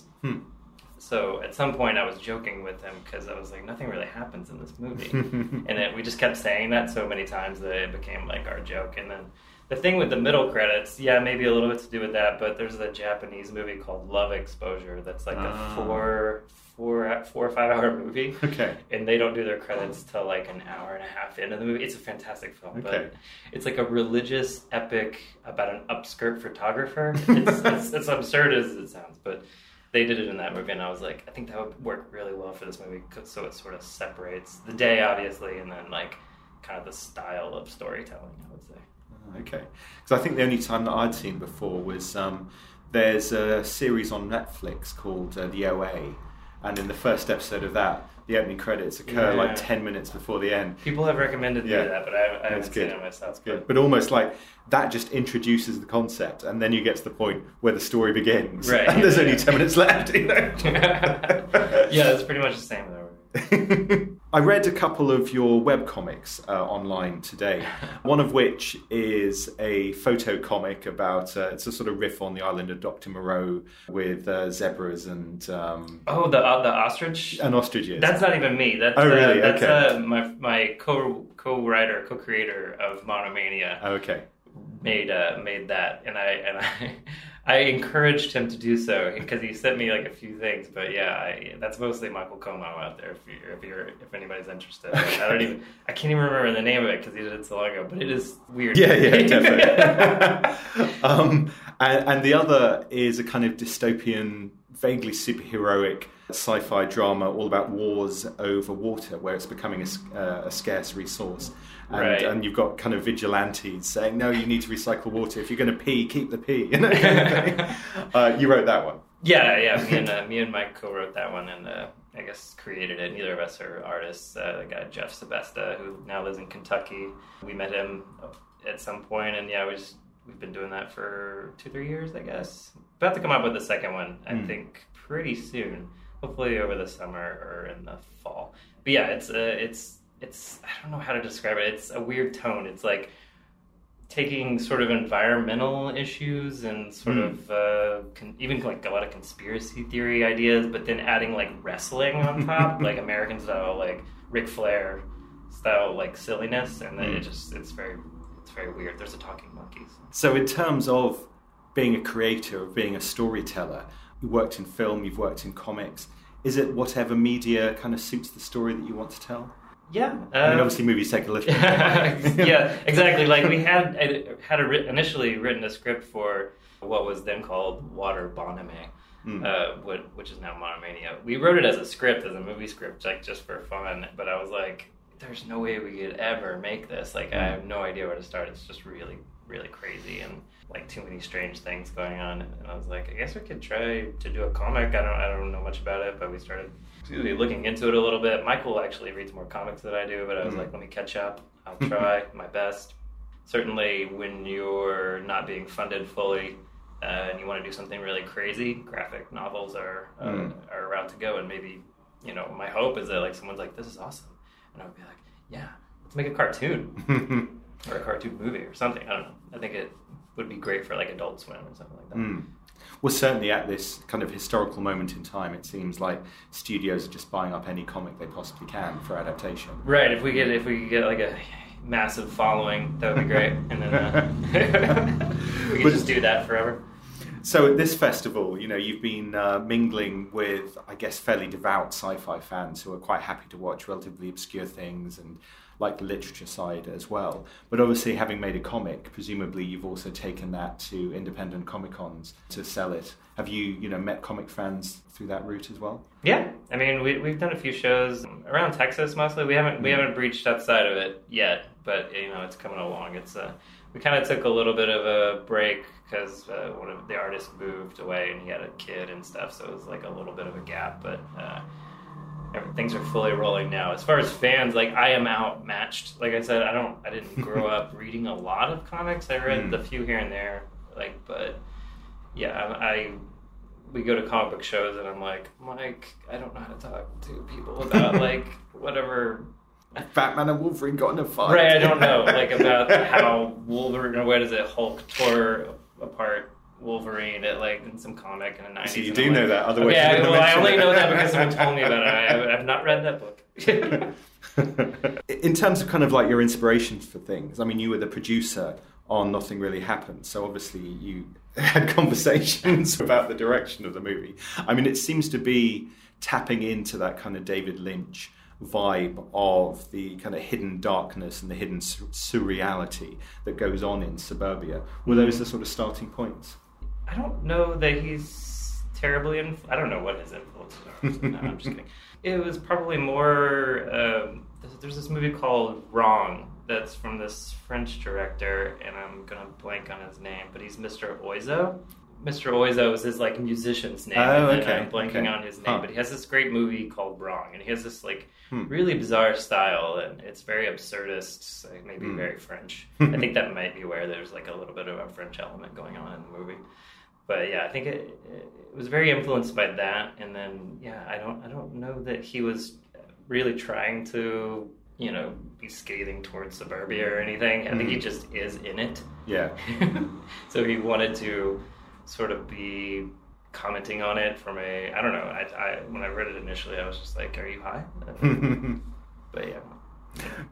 So at some point, I was joking with him because I was like, nothing really happens in this movie, and it, we just kept saying that so many times that it became like our joke. And then the thing with the middle credits, yeah, maybe a little bit to do with that, but there's a Japanese movie called Love Exposure that's like Ah. a four, four, four or five hour movie Okay. and they don't do their credits till like an hour and a half into the movie. It's a fantastic film, Okay. but it's like a religious epic about an upskirt photographer. It's, it's, it's absurd as it sounds, but they did it in that movie, and I was like, I think that would work really well for this movie, so it sort of separates the day, obviously, and then like kind of the style of storytelling. I would say. Okay. Because I think the only time that I'd seen before was um, there's a series on Netflix called uh, The OA, and in the first episode of that, the opening credits occur Yeah. like 10 minutes before the end. People have recommended me Yeah. that, but I, I haven't That's seen good. it myself. That's good. But almost like that just introduces the concept, and then you get to the point where the story begins. Right, And yeah, there's only 10 minutes left. You know? yeah, it's pretty much the same though. I read a couple of your webcomics uh, online today, one of which is a photo comic about, uh, it's a sort of riff on the island of Dr. Moreau with uh, zebras and. Um, Oh, the uh, the ostrich. and ostriches. That's not even me. That's Oh, really? Uh, that's Okay. uh, my my co co writer co creator of Monomania Okay. Made uh, made that, and I and I I encouraged him to do so because he sent me like a few things. But yeah, I, that's mostly Michael Como out there. If you're if you're if anybody's interested, I don't even I can't even remember the name of it because he did it so long ago. But it is weird. Yeah, yeah, definitely. um, and, and the other is a kind of dystopian, vaguely superheroic sci-fi drama all about wars over water, where it's becoming a, uh, a scarce resource. And, Right. and you've got kind of vigilantes saying, "No, you need to recycle water. If you're going to pee, keep the pee." You know, kind of thing. uh, you wrote that one. Yeah, yeah. Me and uh, me and Mike co-wrote that one, and uh, I guess created it. Neither of us are artists. Uh, the guy Jeff Sebesta, who now lives in Kentucky, we met him at some point, and yeah, we just we've been doing that for two, three years, I guess. About to come up with the second one, I Mm. think, pretty soon. Hopefully over the summer or in the fall. But yeah, it's uh, it's it's I don't know how to describe it. It's a weird tone. It's like taking sort of environmental issues and sort Mm. of uh, con- even like a lot of conspiracy theory ideas, but then adding like wrestling on top, like American style, like Ric Flair style, like silliness, and then it Mm. just it's very it's very weird. There's a talking monkey. So, in terms of being a creator, of being a storyteller, you worked in film, you've worked in comics. Is it whatever media kind of suits the story that you want to tell? Yeah, I mean, um, obviously, movies take a little. bit yeah, exactly. Like we had had a, initially written a script for what was then called Water Boname, Mm. uh, which is now Monomania. We wrote it as a script, as a movie script, like just for fun. But I was like, "There's no way we could ever make this. Like, I have no idea where to start. It's just really, really crazy and like too many strange things going on." And I was like, "I guess we could try to do a comic. I don't, I don't know much about it, but we started." Excuse me, looking into it a little bit. Michael actually reads more comics than I do, but I was Mm. like, let me catch up. I'll try my best. Certainly, when you're not being funded fully uh, and you want to do something really crazy, graphic novels are uh, Mm. are a route to go. And maybe, you know, my hope is that like someone's like, this is awesome, and I would be like, yeah, let's make a cartoon or a cartoon movie or something. I don't know. I think it would be great for like Adult Swim or something like that. Mm. Well, certainly at this kind of historical moment in time, it seems like studios are just buying up any comic they possibly can for adaptation. Right. If we get if we could get like a massive following, that would be great. And then uh, we could just do that forever. So at this festival, you know, you've been uh, mingling with, I guess, fairly devout sci-fi fans who are quite happy to watch relatively obscure things and like the literature side as well. But obviously, having made a comic, presumably you've also taken that to independent comic cons to sell it. Have you, you know, met comic fans through that route as well? Yeah, I mean, we we've done a few shows around Texas mostly. We haven't we Mm. haven't breached outside of it yet, but you know, it's coming along. It's uh, we kind of took a little bit of a break because uh, one of the artists moved away and he had a kid and stuff, so it was like a little bit of a gap. But uh, things are fully rolling now. As far as fans, like I am outmatched. Like I said, I don't, I didn't grow up reading a lot of comics. I read Mm. the few here and there, like, but yeah, I, I we go to comic book shows and I'm like, Mike, I don't know how to talk to people about like whatever. Batman and Wolverine got in a fight. Right, I don't know, like about how Wolverine or what is it, Hulk tore apart Wolverine at like in some comic in the nineties. So you do know that, otherwise okay, you I, wouldn't well, I only know that because someone told me about it. I, I've not read that book. In terms of kind of like your inspiration for things, I mean, you were the producer on Nothing Really Happened, so obviously you had conversations about the direction of the movie. I mean, it seems to be tapping into that kind of David Lynch vibe of the kind of hidden darkness and the hidden sur- surreality that goes on in suburbia. Were those mm-hmm. the sort of starting points? I don't know that he's terribly. Inf- I don't know what his influences are. no, I'm just kidding. It was probably more. Um, there's, this movie called Wrong that's from this French director, and I'm gonna blank on his name, but he's Mr. Oizo. Mr. Oizo is his like musician's name, Oh, okay, I'm blanking okay. on his name. Huh. But he has this great movie called Wrong, and he has this like Hmm. really bizarre style, and it's very absurdist, like maybe Hmm. very French. I think that might be where there's like a little bit of a French element going on in the movie. But yeah, I think it, it was very influenced by that, and then yeah, I don't I don't know that he was really trying to you know be scathing towards suburbia or anything. I think he Mhm. just is in it. Yeah. so he wanted to sort of be commenting on it from a I don't know. I, I when I read it initially, I was just like, "Are you high?" but yeah.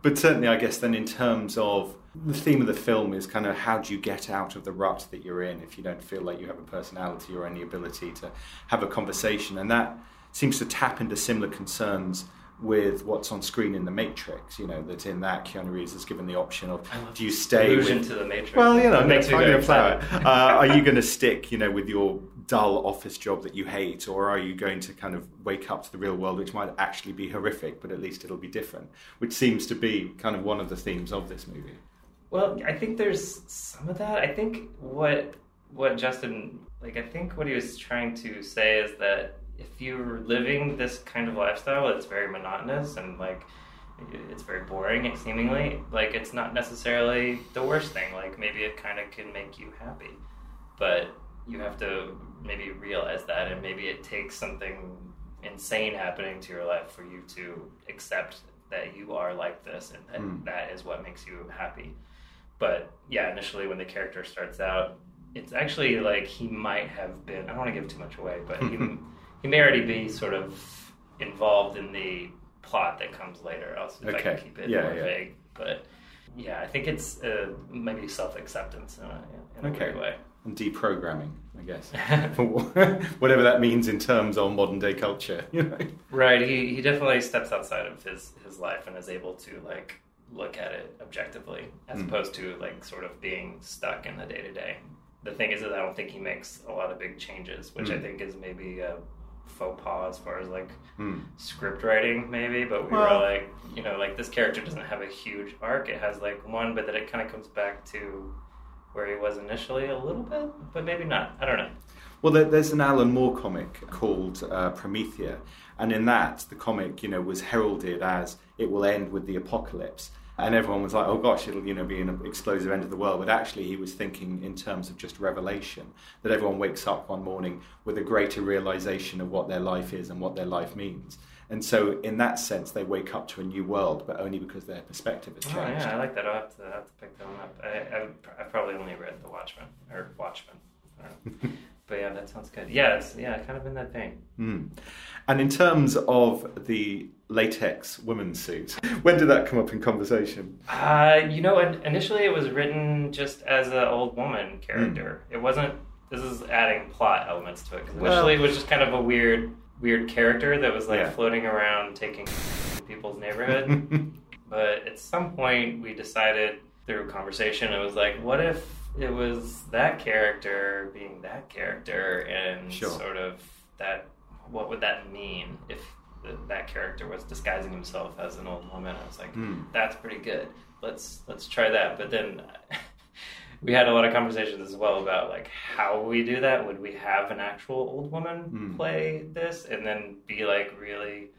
But certainly, I guess then in terms of the theme of the film is kind of how do you get out of the rut that you're in if you don't feel like you have a personality or any ability to have a conversation, and that seems to tap into similar concerns with what's on screen in the Matrix. You know that in that Keanu Reeves is given the option of do you stay allusion with to the Matrix. Well, you know, It makes me finding very a flower. uh, are you going to stick, you know, with your dull office job that you hate, or are you going to kind of wake up to the real world, which might actually be horrific, but at least it'll be different? Which seems to be kind of one of the themes of this movie. Well, I think there's some of that. I think what what Justin like I think what he was trying to say is that if you're living this kind of lifestyle, it's very monotonous and like it's very boring seemingly like it's not necessarily the worst thing like maybe it kind of can make you happy but you have to maybe realize that and maybe it takes something insane happening to your life for you to accept that you are like this and that Mm. that is what makes you happy but yeah initially when the character starts out it's actually like he might have been i don't want to give too much away but he, he may already be sort of involved in the plot that comes later else if i can Okay. keep it Yeah, more yeah. vague but yeah i think it's uh, maybe self-acceptance in a, in a Okay. way And deprogramming, I guess. Whatever that means in terms of modern day culture. You know? Right. He he definitely steps outside of his his life and is able to like look at it objectively as Mm. opposed to like sort of being stuck in the day to day. The thing is that I don't think he makes a lot of big changes, which I Mm. think is maybe a faux pas as far as like Mm. script writing maybe but we Well- were like you know like this character doesn't have a huge arc it has like one but then it kind of comes back to where he was initially a little bit but maybe not i don't know Well, there's an Alan Moore comic called uh, Promethea, and in that, the comic, you know, was heralded as it will end with the apocalypse, and everyone was like, "Oh gosh, it'll, you know, be an explosive end of the world." But actually, he was thinking in terms of just revelation that everyone wakes up one morning with a greater realization of what their life is and what their life means. And so, in that sense, they wake up to a new world, but only because their perspective has Oh, changed. yeah, I like that. I'll have to, I'll have to pick that one up. I, I, I probably only read The Watchmen or Watchmen. I don't know. but yeah, that sounds good. Yeah, it's yeah, kind of in that vein. Mm. And in terms of the latex women's suit, when did that come up in conversation? Uh, you know, initially it was written just as an old woman character. It wasn't. This is adding plot elements to it Well- initially it was just kind of a weird, weird character that was like Yeah. floating around taking people's neighborhood. but at some point we decided through conversation it was like, what if it was that character being that character and Sure. sort of that? What would that mean if th- that character was disguising himself as an old woman? I was like, Hmm. that's pretty good. Let's let's try that. But then we had a lot of conversations as well about like how we do that. Would we have an actual old woman Hmm. play this and then be like really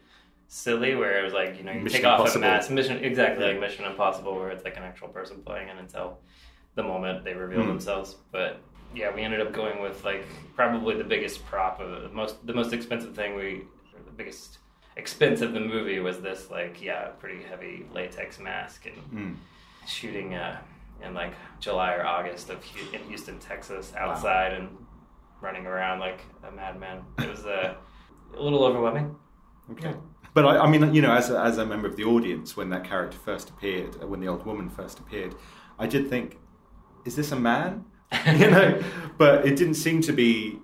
silly where it was like you know you Mission take off Impossible. a mask mission exactly Yeah. like Mission Impossible where it's like an actual person playing it until the moment they reveal Hmm. themselves. But yeah, we ended up going with like probably the biggest prop of the most the most expensive thing we or the biggest expense of the movie was this like yeah pretty heavy latex mask and Mm. shooting uh, in like July or August of in Houston, Texas, outside and running around like a madman. It was uh, a little overwhelming. Okay. But I, I mean, you know, as a, as a member of the audience, when that character first appeared, uh, when the old woman first appeared, I did think, is this a man? you know, but it didn't seem to be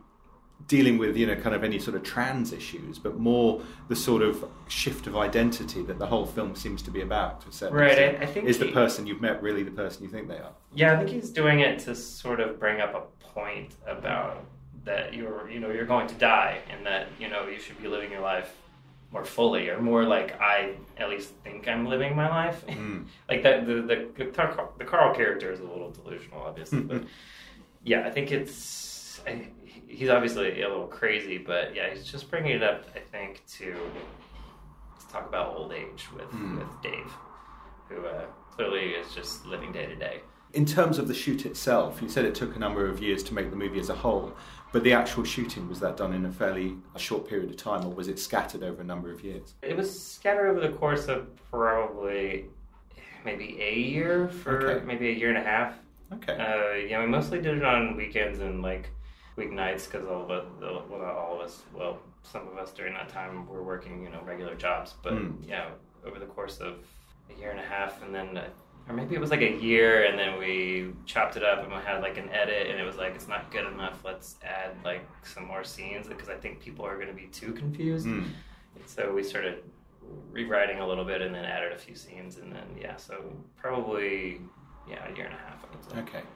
dealing with, you know, kind of any sort of trans issues, but more the sort of shift of identity that the whole film seems to be about. To Right. I- I think is the person you've met really the person you think they are? Yeah, I think he's doing it to sort of bring up a point about that you're you know you're going to die and that you know you should be living your life more fully or more like I at least think I'm living my life. Mm. like that the the the Carl, the Carl character is a little delusional, obviously, but yeah, I think it's I, he's obviously a little crazy, but yeah, he's just bringing it up. I think to let's talk about old age with Hmm. with Dave, who uh, clearly is just living day to day. In terms of the shoot itself, you said it took a number of years to make the movie as a whole, but the actual shooting was that done in a fairly short period of time, or was it scattered over a number of years? It was scattered over the course of probably maybe a year for Okay. maybe a year and a half. Okay. Uh, yeah, we mostly did it on weekends and like weeknights because all of us, well, not all of us, well, some of us during that time were working, you know, regular jobs. But Mm. yeah, over the course of a year and a half, and then. Or maybe it was like a year, and then we chopped it up and we had like an edit, and it was like it's not good enough. Let's add like some more scenes because I think people are going to be too confused. Mm. So we started rewriting a little bit and then added a few scenes and then yeah, so probably yeah, a year and a half I would say. Okay.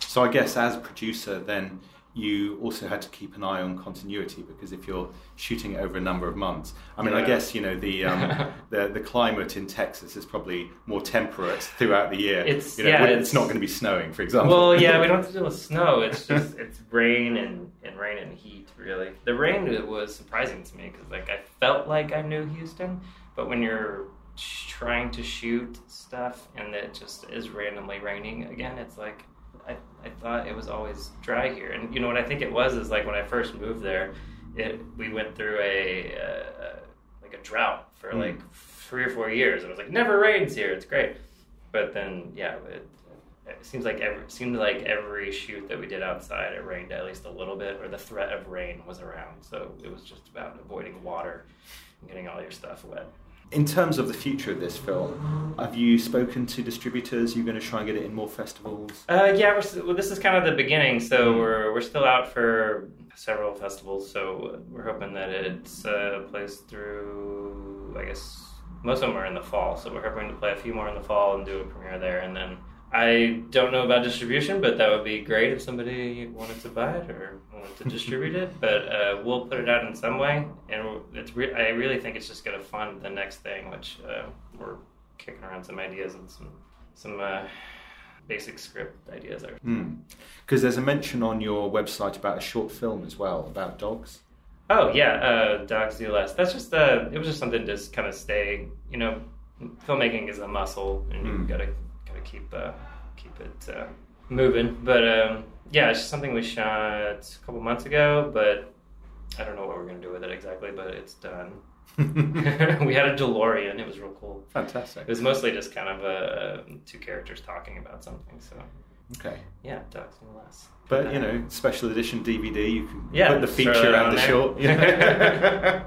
So I guess as producer, then you also had to keep an eye on continuity because if you're shooting over a number of months, I mean, I guess you know the um, the the climate in Texas is probably more temperate throughout the year. It's- you know, yeah, it's, it's- not going to be snowing, for example. Well, yeah, we don't have to deal with snow. It's just it's rain and, and rain and heat. Really, the rain was surprising to me because like I felt like I knew Houston, but when you're trying to shoot stuff and it just is randomly raining again, it's like I, I thought it was always dry here. And you know what I think it was is like when I first moved there, it we went through a uh, like a drought for Mm. like three or four years. It was like never rains here. It's great. But then yeah, it, it seems like every it seemed like every shoot that we did outside, it rained at least a little bit, or the threat of rain was around. So it was just about avoiding water and getting all your stuff wet. In terms of the future of this film, have you spoken to distributors? You're going to try and get it in more festivals. Uh, yeah, well, this is kind of the beginning, so we're we're still out for several festivals. So we're hoping that it's uh, plays through. I guess most of them are in the fall, so we're hoping to play a few more in the fall and do a premiere there, and then. I don't know about distribution, but that would be great if somebody wanted to buy it or wanted to distribute it. But uh, we'll put it out in some way, and it's. Re- I really think it's just going to fund the next thing, which uh, we're kicking around some ideas and some some uh, basic script ideas. Are. Because there's a mention on your website about a short film as well about dogs. Oh yeah, uh, dogs do less. That's just uh, it was just something to just kind of stay. You know, filmmaking is a muscle, and you Mm. gotta gotta keep uh, keep it uh, moving. But um, yeah, it's just something we shot a couple months ago, but I don't know what we're gonna do with it exactly. But it's done. we had a DeLorean. It was real cool. Fantastic. It was mostly just kind of uh, two characters talking about something. So Okay. yeah, dogs and less. But you know, special edition DVD, you can Yeah, put the feature and on the there. short. you know.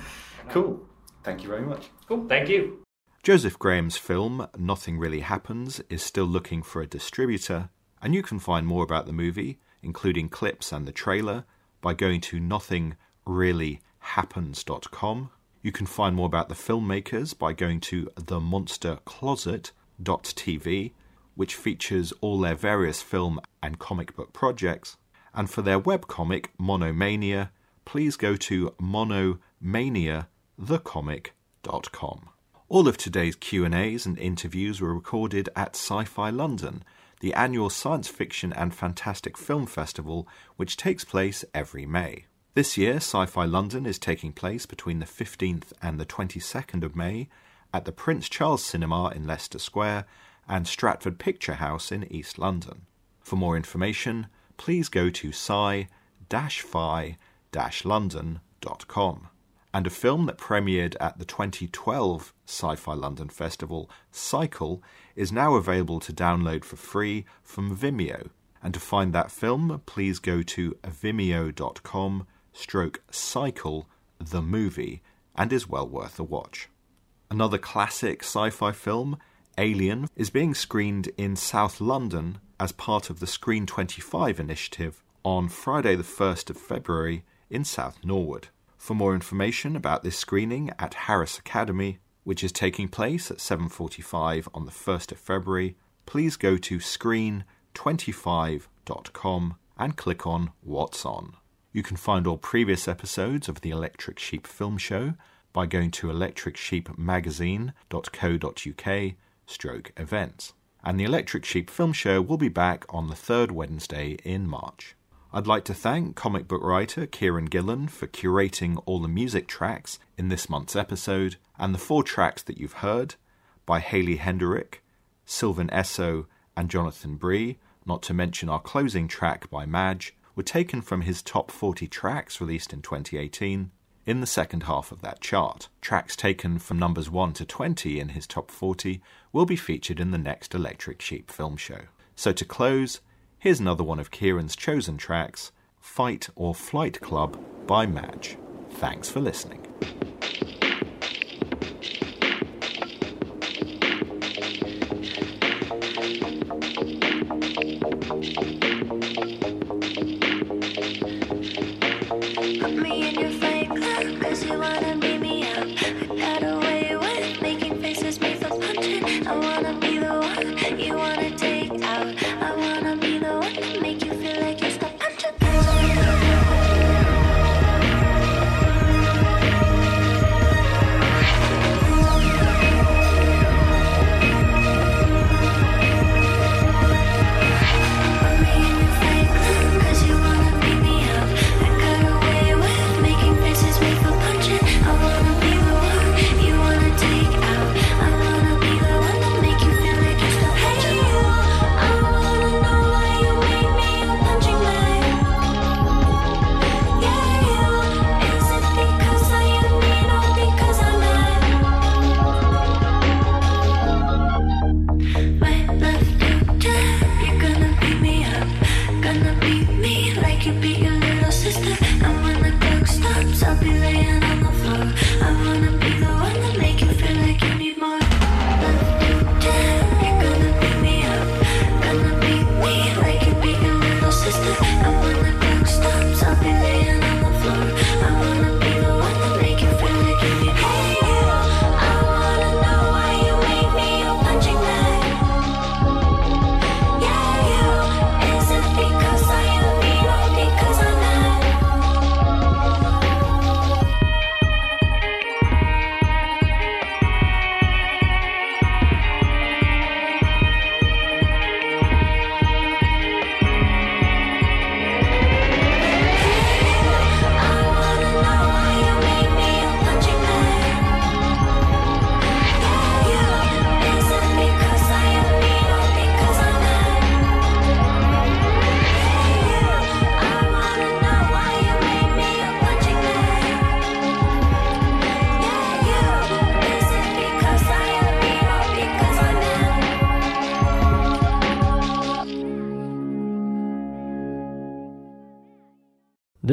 cool. Thank you very much. Cool. Thank you. Joseph Graham's film Nothing Really Happens is still looking for a distributor, and you can find more about the movie, including clips and the trailer, by going to nothingreallyhappens.com. You can find more about the filmmakers by going to themonstercloset.tv, which features all their various film and comic book projects. And for their webcomic Monomania, please go to monomaniathecomic.com. All of today's Q&As and interviews were recorded at Sci-Fi London, the annual science fiction and fantastic film festival which takes place every May. This year, Sci-Fi London is taking place between the 15th and the 22nd of May at the Prince Charles Cinema in Leicester Square and Stratford Picture House in East London. For more information, please go to sci-fi-london.com. And a film that premiered at the 2012 Sci Fi London Festival, Cycle, is now available to download for free from Vimeo. And to find that film, please go to vimeo.com stroke cycle the movie and is well worth a watch. Another classic sci fi film, Alien, is being screened in South London as part of the Screen 25 initiative on Friday, the 1st of February in South Norwood. For more information about this screening at Harris Academy, which is taking place at 7:45 on the 1st of February, please go to screen25.com and click on What's On. You can find all previous episodes of the Electric Sheep Film Show by going to electricsheepmagazine.co.uk stroke events. And the Electric Sheep Film Show will be back on the third Wednesday in March. I'd like to thank comic book writer Kieron Gillen for curating all the music tracks in this month's episode, and the four tracks that you've heard by Haley Heynderickx, Sylvan Esso, and Jonathan Bree, not to mention our closing track by Madge, were taken from his top 40 tracks released in 2018 in the second half of that chart. Tracks taken from numbers 1 to 20 in his top 40 will be featured in the next Electric Sheep film show. So to close, here's another one of Kieron's chosen tracks, Fight or Flight Club by Madge. Thanks for listening.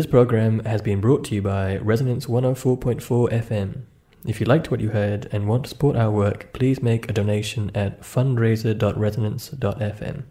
This program has been brought to you by Resonance 104.4 FM. If you liked what you heard and want to support our work, please make a donation at fundraiser.resonance.fm.